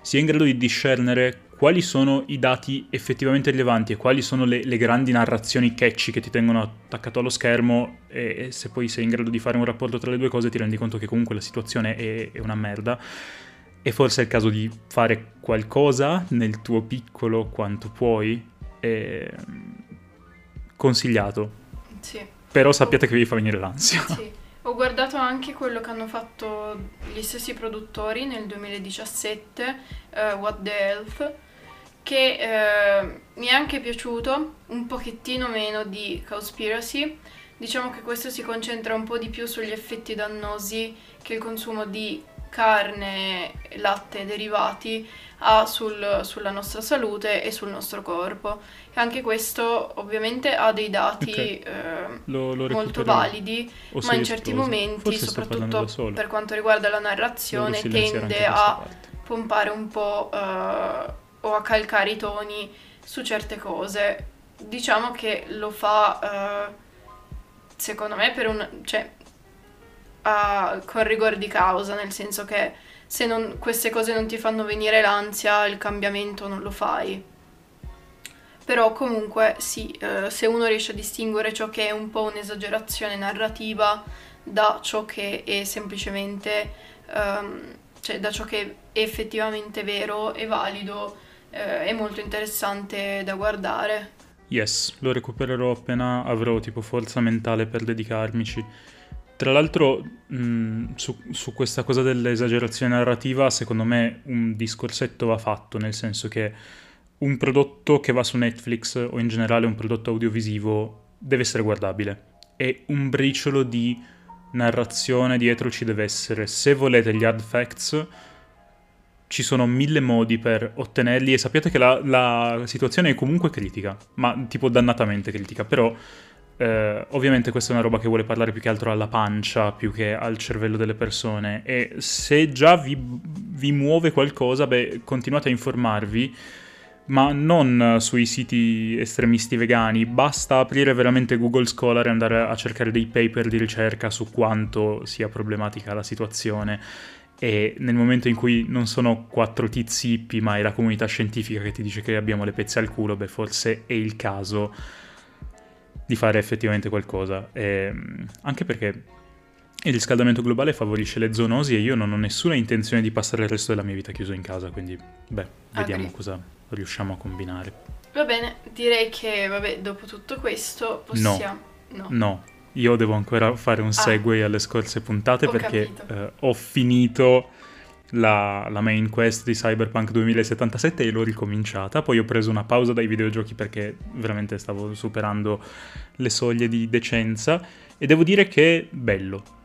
sia in grado di discernere quali sono i dati effettivamente rilevanti e quali sono le, le grandi narrazioni catchy che ti tengono attaccato allo schermo e, e, se poi sei in grado di fare un rapporto tra le due cose ti rendi conto che comunque la situazione è, è una merda e forse è il caso di fare qualcosa nel tuo piccolo quanto puoi è consigliato sì. però sappiate che vi fa venire l'ansia sì. (laughs) Ho guardato anche quello che hanno fatto gli stessi produttori nel 2017, uh, eh, What the Health, che uh, mi è anche piaciuto, un pochettino meno di Cowspiracy. Diciamo che questo si concentra un po' di più sugli effetti dannosi che il consumo di carne, latte e derivati ha sul, sulla nostra salute e sul nostro corpo. E anche questo ovviamente ha dei dati okay. eh, lo, lo molto validi, ma in certi esploso. momenti, Forse soprattutto per quanto riguarda la narrazione, tende a pompare un po' eh, o a calcare i toni su certe cose. Diciamo che lo fa, eh, secondo me, per un... Cioè, a, con rigore di causa, nel senso che se non, queste cose non ti fanno venire l'ansia, il cambiamento non lo fai. Però comunque sì, eh, se uno riesce a distinguere ciò che è un po' un'esagerazione narrativa da ciò che è semplicemente, um, cioè da ciò che è effettivamente vero e valido, eh, è molto interessante da guardare. Yes, lo recupererò appena avrò tipo forza mentale per dedicarmici. Tra l'altro, mh, su, su, questa cosa dell'esagerazione narrativa, secondo me un discorsetto va fatto, nel senso che un prodotto che va su Netflix o in generale un prodotto audiovisivo deve essere guardabile e un briciolo di narrazione dietro ci deve essere. Se volete gli hard facts, ci sono mille modi per ottenerli e sappiate che la, la situazione è comunque critica, ma tipo dannatamente critica, però eh, ovviamente questa è una roba che vuole parlare più che altro alla pancia, più che al cervello delle persone. E se già vi, vi muove qualcosa, beh, continuate a informarvi. ma non sui siti estremisti vegani, basta aprire veramente Google Scholar e andare a cercare dei paper di ricerca su quanto sia problematica la situazione. E nel momento in cui non sono quattro tizi hippie, ma è la comunità scientifica che ti dice che abbiamo le pezze al culo, beh, forse è il caso di fare effettivamente qualcosa. E, anche perché il riscaldamento globale favorisce le zoonosi e io non ho nessuna intenzione di passare il resto della mia vita chiuso in casa, quindi beh, vediamo Agri. cosa riusciamo a combinare. Va bene, direi che, vabbè, dopo tutto questo possiamo... No. No, io devo ancora fare un Ah. segue alle scorse puntate Ho perché eh, ho finito la, la main quest di Cyberpunk 2077 e l'ho ricominciata. Poi ho preso una pausa dai videogiochi perché veramente stavo superando le soglie di decenza e devo dire che è bello.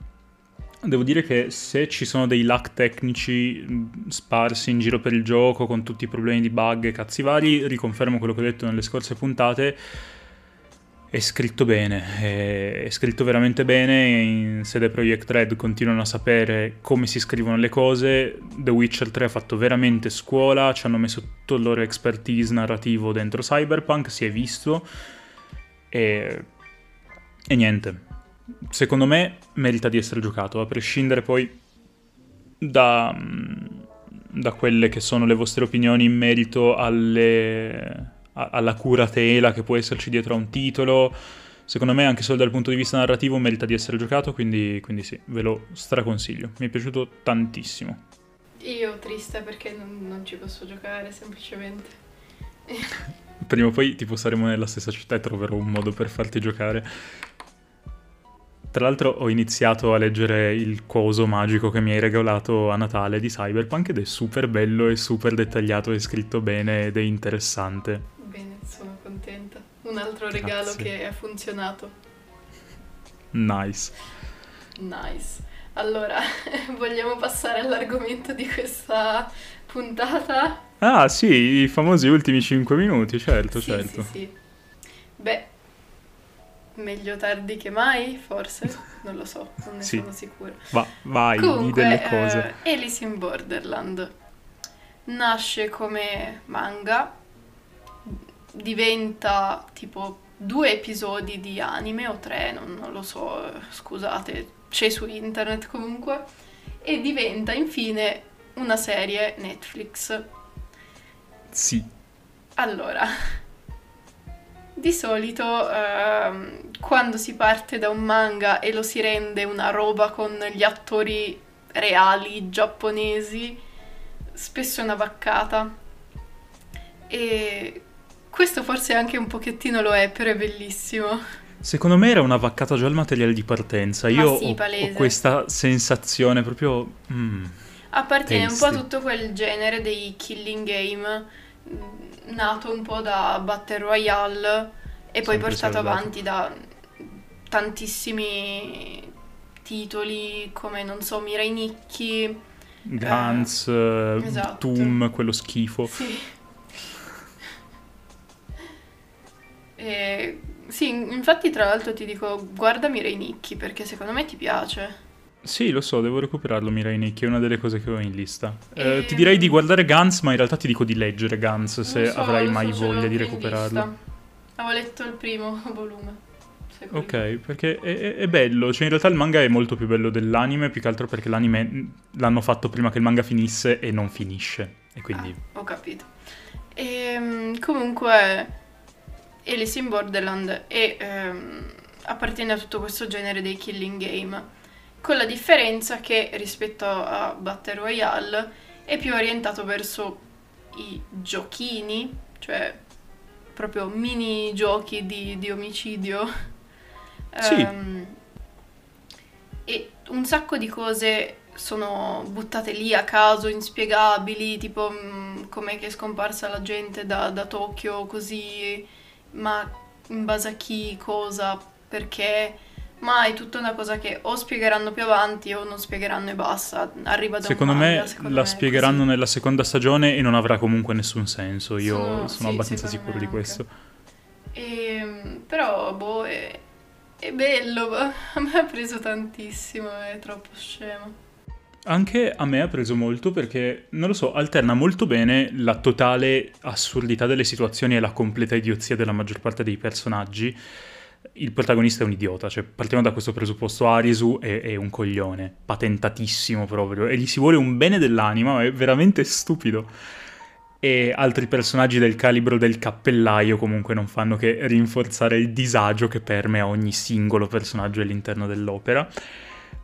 Devo dire che se ci sono dei lag tecnici sparsi in giro per il gioco con tutti i problemi di bug e cazzi vari, riconfermo quello che ho detto nelle scorse puntate, è scritto bene, è, scritto veramente bene, in sede Project Red continuano a sapere come si scrivono le cose, The Witcher 3 ha fatto veramente scuola, ci hanno messo tutto il loro expertise narrativo dentro Cyberpunk, si è visto e, e niente, secondo me merita di essere giocato, a prescindere poi da, da quelle che sono le vostre opinioni in merito alle, alla curatela che può esserci dietro a un titolo. Secondo me, anche solo dal punto di vista narrativo, merita di essere giocato, quindi, quindi sì, ve lo straconsiglio. Mi è piaciuto tantissimo. Io triste perché non, non ci posso giocare, semplicemente. Prima o poi, tipo, saremo nella stessa città e troverò un modo per farti giocare. Tra l'altro ho iniziato a leggere il coso magico che mi hai regalato a Natale di Cyberpunk ed è super bello e super dettagliato e scritto bene ed è interessante. Bene, sono contenta. Un altro Grazie. regalo che ha funzionato. Nice. Nice. Allora, (laughs) vogliamo passare all'argomento di questa puntata? Ah sì, i famosi ultimi 5 minuti, certo, sì, certo. Sì, sì. Beh, meglio tardi che mai, forse? Non lo so, non ne Sì. sono sicura. Va, vai, di Comunque, delle cose. eh, Alice in Borderland nasce come manga, diventa tipo due episodi di anime o tre, non, non lo so, scusate, c'è su internet comunque, e diventa infine una serie Netflix. Sì, Allora, di solito ehm, quando si parte da un manga e lo si rende una roba con gli attori reali giapponesi, spesso è una vaccata. E questo forse anche un pochettino lo è, però è bellissimo. secondo me era una vaccata già il materiale di partenza. Ma Io sì, ho, ho questa sensazione proprio... mm, Appartiene un po' a tutto quel genere dei killing game, nato un po' da Battle Royale e poi Sempre portato avanti da tantissimi titoli come, non so, Mirai Nikki. Guns, eh, esatto. Doom, quello schifo. Sì. E, sì, infatti tra l'altro ti dico, guarda Mirai Nikki perché secondo me ti piace. Sì, lo so, devo recuperarlo, Mirai Nikki, è una delle cose che ho in lista. Eh, Ehm. ti direi di guardare Guns, ma in realtà ti dico di leggere Guns, se so, avrai mai so, voglia di recuperarlo. lista. Avevo letto il primo (laughs) volume. Ok, perché è, è- bello, cioè in realtà il manga è molto più bello dell'anime, più che altro perché l'anime l'hanno fatto prima che il manga finisse e non finisce, e quindi... Ah, ho capito. Ehm, comunque, Alice in Borderland è, ehm, appartiene a tutto questo genere dei killing game, con la differenza che rispetto a Battle Royale è più orientato verso i giochini, cioè proprio mini giochi di, di omicidio. (laughs) Sì. Ehm, e un sacco di cose sono buttate lì a caso, inspiegabili, tipo mh, com'è che è scomparsa la gente da, da Tokyo così, ma in base a chi, cosa, perché, ma è tutta una cosa che o spiegheranno più avanti o non spiegheranno e basta, arriva da Secondo un me manga, secondo la me spiegheranno così. nella seconda stagione e non avrà comunque nessun senso, io sono, Sono- sì, abbastanza sicuro di questo. Ehm, però, boh, è, è bello, (laughs) a me ha preso tantissimo, è troppo scemo. Anche a me ha preso molto perché, non lo so, alterna molto bene la totale assurdità delle situazioni e la completa idiozia della maggior parte dei personaggi. Il protagonista è un idiota, cioè partiamo da questo presupposto, Arisu è, è un coglione, patentatissimo proprio, e gli si vuole un bene dell'anima, ma è veramente stupido. E altri personaggi del calibro del cappellaio comunque non fanno che rinforzare il disagio che permea ogni singolo personaggio all'interno dell'opera.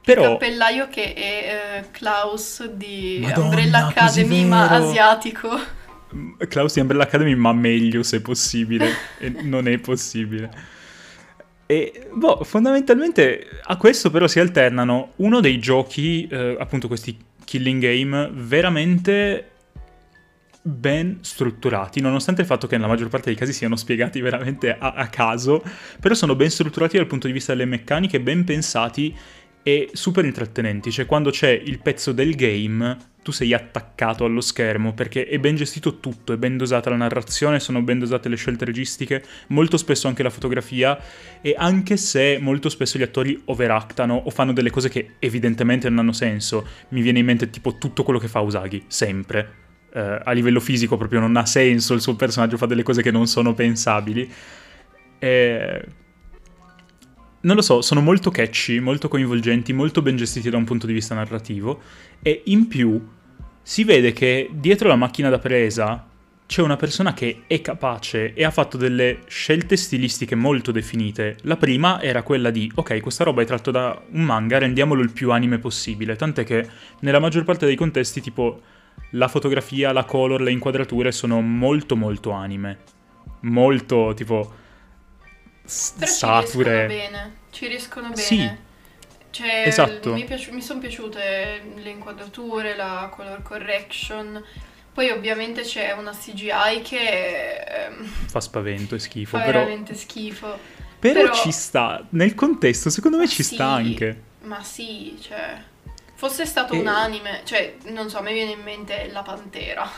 Però... Il cappellaio che è uh, Klaus di Madonna, Umbrella Academy, ma asiatico. Klaus di Umbrella Academy, ma meglio se possibile. e non è possibile. E boh, fondamentalmente a questo però si alternano uno dei giochi, eh, appunto questi killing game, veramente ben strutturati, nonostante il fatto che nella maggior parte dei casi siano spiegati veramente a, a caso, però sono ben strutturati dal punto di vista delle meccaniche, ben pensati e super intrattenenti, cioè quando c'è il pezzo del game tu sei attaccato allo schermo perché è ben gestito tutto, è ben dosata la narrazione, sono ben dosate le scelte registiche, molto spesso anche la fotografia e anche se molto spesso gli attori overactano o fanno delle cose che evidentemente non hanno senso, mi viene in mente tipo tutto quello che fa Usagi, sempre. Uh, a livello fisico proprio non ha senso, il suo personaggio fa delle cose che non sono pensabili. E non lo so, sono molto catchy, molto coinvolgenti, molto ben gestiti da un punto di vista narrativo e in più si vede che dietro la macchina da presa c'è una persona che è capace e ha fatto delle scelte stilistiche molto definite. La prima era quella di, ok, questa roba è tratto da un manga, rendiamolo il più anime possibile, tant'è che nella maggior parte dei contesti tipo la fotografia, la color, le inquadrature sono molto molto anime. Molto tipo però sature. Ci riescono bene. Ci riescono bene. Sì. Cioè, esatto. Mi, piaci- mi sono piaciute le inquadrature, la color correction. Poi ovviamente c'è una CGI che ehm, fa spavento e schifo. Fa però... veramente schifo. Però, Però, ci sta, nel contesto secondo me ci sì, sta anche. Ma sì, cioè... Fosse stato E- un anime, cioè, non so, a me viene in mente la Pantera.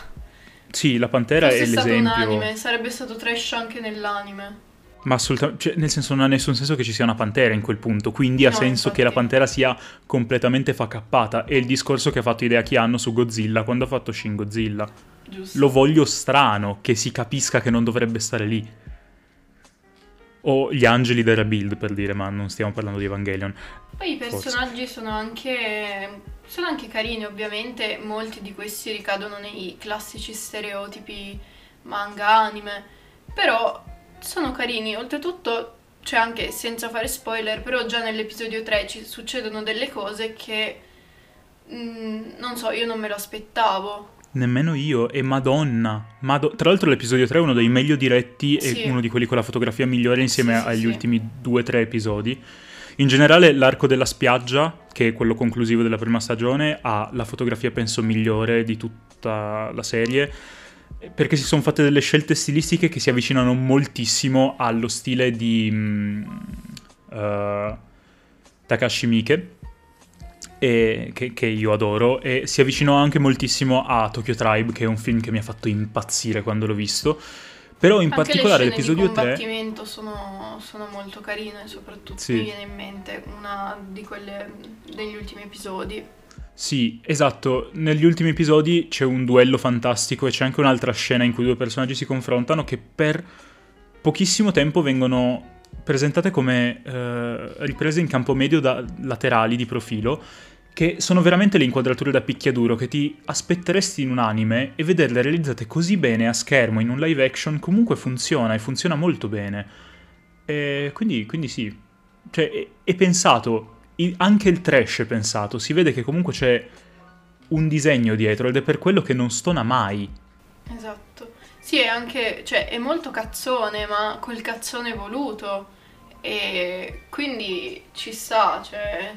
Sì, la Pantera Fosse è stato un l'esempio. anime, sarebbe stato trash anche nell'anime. Ma assolutamente, cioè, nel senso non ha nessun senso che ci sia una pantera in quel punto, quindi ha No, senso infatti. che la pantera sia completamente facappata. È il discorso che ha fatto Hideaki Anno su Godzilla quando ha fatto Shin Godzilla. Giusto. Lo voglio strano, che si capisca che non dovrebbe stare lì. O gli angeli del rebuild, per dire, ma non stiamo parlando di Evangelion. Poi i Forse. personaggi sono anche, sono anche carini, ovviamente molti di questi ricadono nei classici stereotipi manga anime, però sono carini, oltretutto c'è anche, senza fare spoiler, però già nell'episodio 3 ci succedono delle cose che, mm, non so, io non me lo aspettavo. Nemmeno io, e Madonna. Mado- Tra l'altro l'episodio 3 è uno dei meglio diretti Sì. e uno di quelli con la fotografia migliore insieme Sì, sì, agli ultimi due o tre episodi. In generale l'arco della spiaggia, che è quello conclusivo della prima stagione, ha la fotografia penso migliore di tutta la serie, perché si sono fatte delle scelte stilistiche che si avvicinano moltissimo allo stile di eh, Takashi Miike, e- che, che io adoro, e si avvicinò anche moltissimo a Tokyo Tribe, che è un film che mi ha fatto impazzire quando l'ho visto. Però in Anche particolare le scene l'episodio di 3... combattimento sono, sono molto carine, soprattutto Sì. mi viene in mente una di quelle degli ultimi episodi. Sì, esatto. Negli ultimi episodi c'è un duello fantastico e c'è anche un'altra scena in cui due personaggi si confrontano che per pochissimo tempo vengono presentate come eh, riprese in campo medio da laterali di profilo, che sono veramente le inquadrature da picchiaduro che ti aspetteresti in un anime e vederle realizzate così bene a schermo in un live action comunque funziona e funziona molto bene. E quindi, quindi sì, cioè è, è pensato, anche il trash è pensato, si vede che comunque c'è un disegno dietro ed è per quello che non stona mai. Esatto. Sì, è anche, cioè, è molto cazzone, ma quel cazzone voluto. E quindi ci sta, cioè...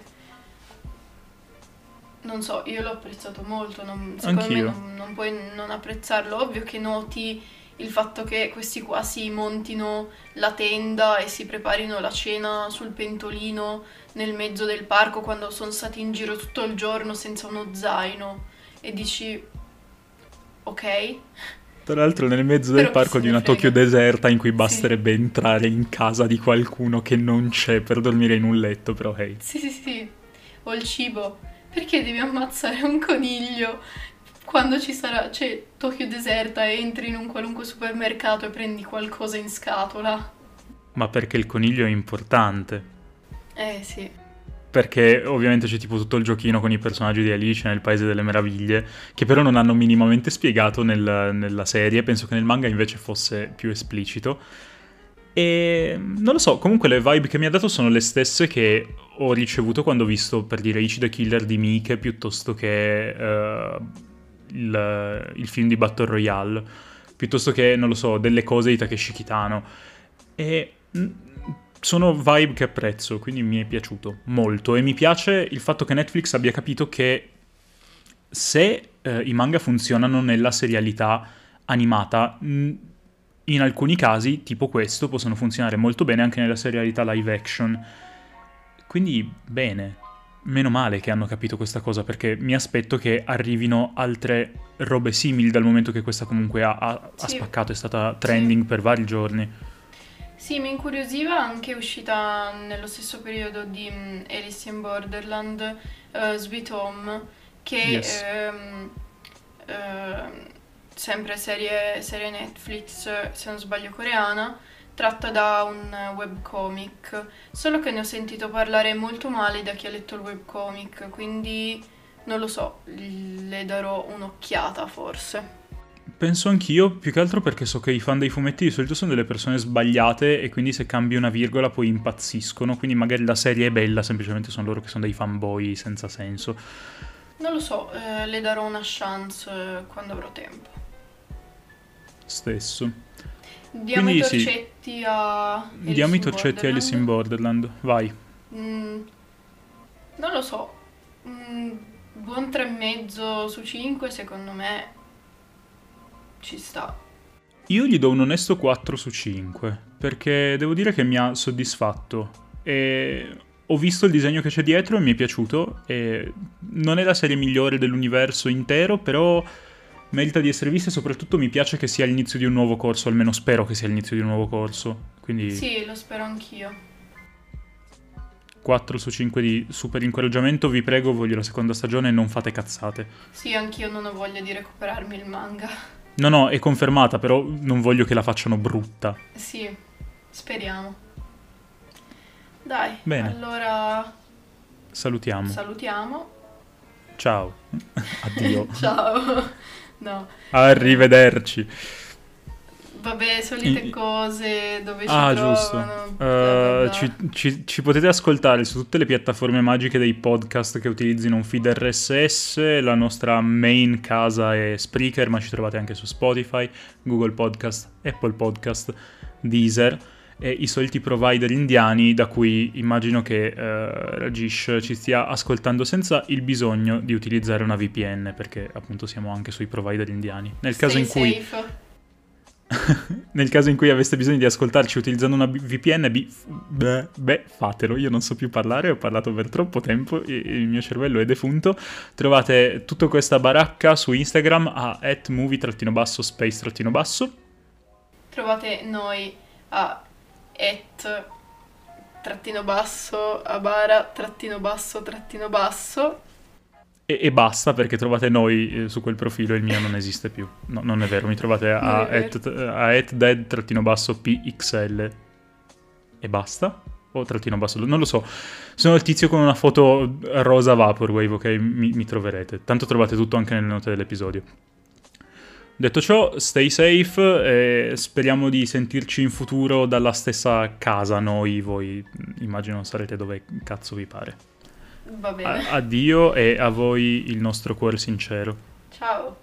Non so, io l'ho apprezzato molto, non- secondo Anch'io. me non, non puoi non apprezzarlo. Ovvio che noti il fatto che questi qua si montino la tenda e si preparino la cena sul pentolino nel mezzo del parco quando sono stati in giro tutto il giorno senza uno zaino e dici ok, Tra l'altro nel mezzo del Però parco di una frega. Tokyo deserta in cui basterebbe entrare in casa di qualcuno che non c'è per dormire in un letto, però hey. Sì, sì, sì, o il cibo. Perché devi ammazzare un coniglio quando ci sarà, c'è Tokyo deserta e entri in un qualunque supermercato e prendi qualcosa in scatola? Ma perché il coniglio è importante. Eh sì. Perché ovviamente c'è tipo tutto il giochino con i personaggi di Alice nel Paese delle Meraviglie, che però non hanno minimamente spiegato nel- nella serie, penso che nel manga invece fosse più esplicito. E non lo so, comunque le vibe che mi ha dato sono le stesse che ho ricevuto quando ho visto, per dire, Ichi the Killer di Mike piuttosto che eh, il, il film di Battle Royale, piuttosto che, non lo so, delle cose di Takeshi Kitano. E mm, sono vibe che apprezzo, quindi mi è piaciuto molto. E mi piace il fatto che Netflix abbia capito che se eh, i manga funzionano nella serialità animata, mh, in alcuni casi, tipo questo, possono funzionare molto bene anche nella serialità live action. Quindi, bene. Meno male che hanno capito questa cosa, perché mi aspetto che arrivino altre robe simili dal momento che questa comunque ha, ha- ha Sì. spaccato, è stata trending per vari giorni. Sì, mi incuriosiva anche uscita nello stesso periodo di mm, Alice in Borderland, eh, Sweet Home, che Yes. ehm, ehm, sempre serie, serie Netflix, se non sbaglio coreana, tratta da un webcomic, solo che ne ho sentito parlare molto male da chi ha letto il webcomic, quindi non lo so, le darò un'occhiata forse. Penso anch'io, più che altro perché so che i fan dei fumetti di solito sono delle persone sbagliate e quindi se cambi una virgola poi impazziscono, quindi magari la serie è bella, semplicemente sono loro che sono dei fanboy senza senso. Non lo so, eh, le darò una chance eh, quando avrò tempo. Stesso. Diamo Quindi i sì. torcetti a Alice Diamo i torcetti a Alice in Borderland, vai. Mm, non lo so, Mm, buon 3,5 su 5 secondo me ci sta. Io gli do un onesto 4 su 5, perché devo dire che mi ha soddisfatto. E ho visto il disegno che c'è dietro e mi è piaciuto. E non è la serie migliore dell'universo intero, però merita di essere vista e soprattutto mi piace che sia l'inizio di un nuovo corso, almeno spero che sia l'inizio di un nuovo corso. Quindi Sì, lo spero anch'io. 4 su 5 di super incoraggiamento, vi prego, voglio la seconda stagione e non fate cazzate. Sì, anch'io non ho voglia di recuperarmi il manga. No, no, è confermata, però non voglio che la facciano brutta. Sì, speriamo. Dai, Bene. allora Salutiamo. salutiamo. Ciao. Addio. (laughs) Ciao. No, Arrivederci. Vabbè, solite I- cose dove ci Ah, trovano. giusto. Eh, bla bla. ci, ci- ci potete ascoltare su tutte le piattaforme magiche dei podcast che utilizzino un feed RSS. La nostra main casa è Spreaker, ma ci trovate anche su Spotify, Google Podcast, Apple Podcast, Deezer e i soliti provider indiani da cui immagino che eh, Rajesh ci stia ascoltando senza il bisogno di utilizzare una VPN, perché appunto siamo anche sui provider indiani. Nel caso Stay in cui safe. (laughs) nel caso in cui aveste bisogno di ascoltarci utilizzando una VPN, bi- beh, beh, fatelo. Io non so più parlare, ho parlato per troppo tempo, il mio cervello è defunto. Trovate tutta questa baracca su Instagram a movie-space-basso. Trovate noi a et trattino basso a bara trattino basso trattino basso. E, e basta perché trovate noi eh, su quel profilo, il mio non esiste più. No, non è vero, mi trovate a, a at dead-pxl e basta? O trattino basso, non lo so. Sono il tizio con una foto rosa Vaporwave, ok? Mi, mi troverete. Tanto trovate tutto anche nelle note dell'episodio. Detto ciò, stay safe e speriamo di sentirci in futuro dalla stessa casa, noi, voi immagino sarete dove cazzo vi pare. Va bene. A- addio e a voi il nostro cuore sincero. Ciao.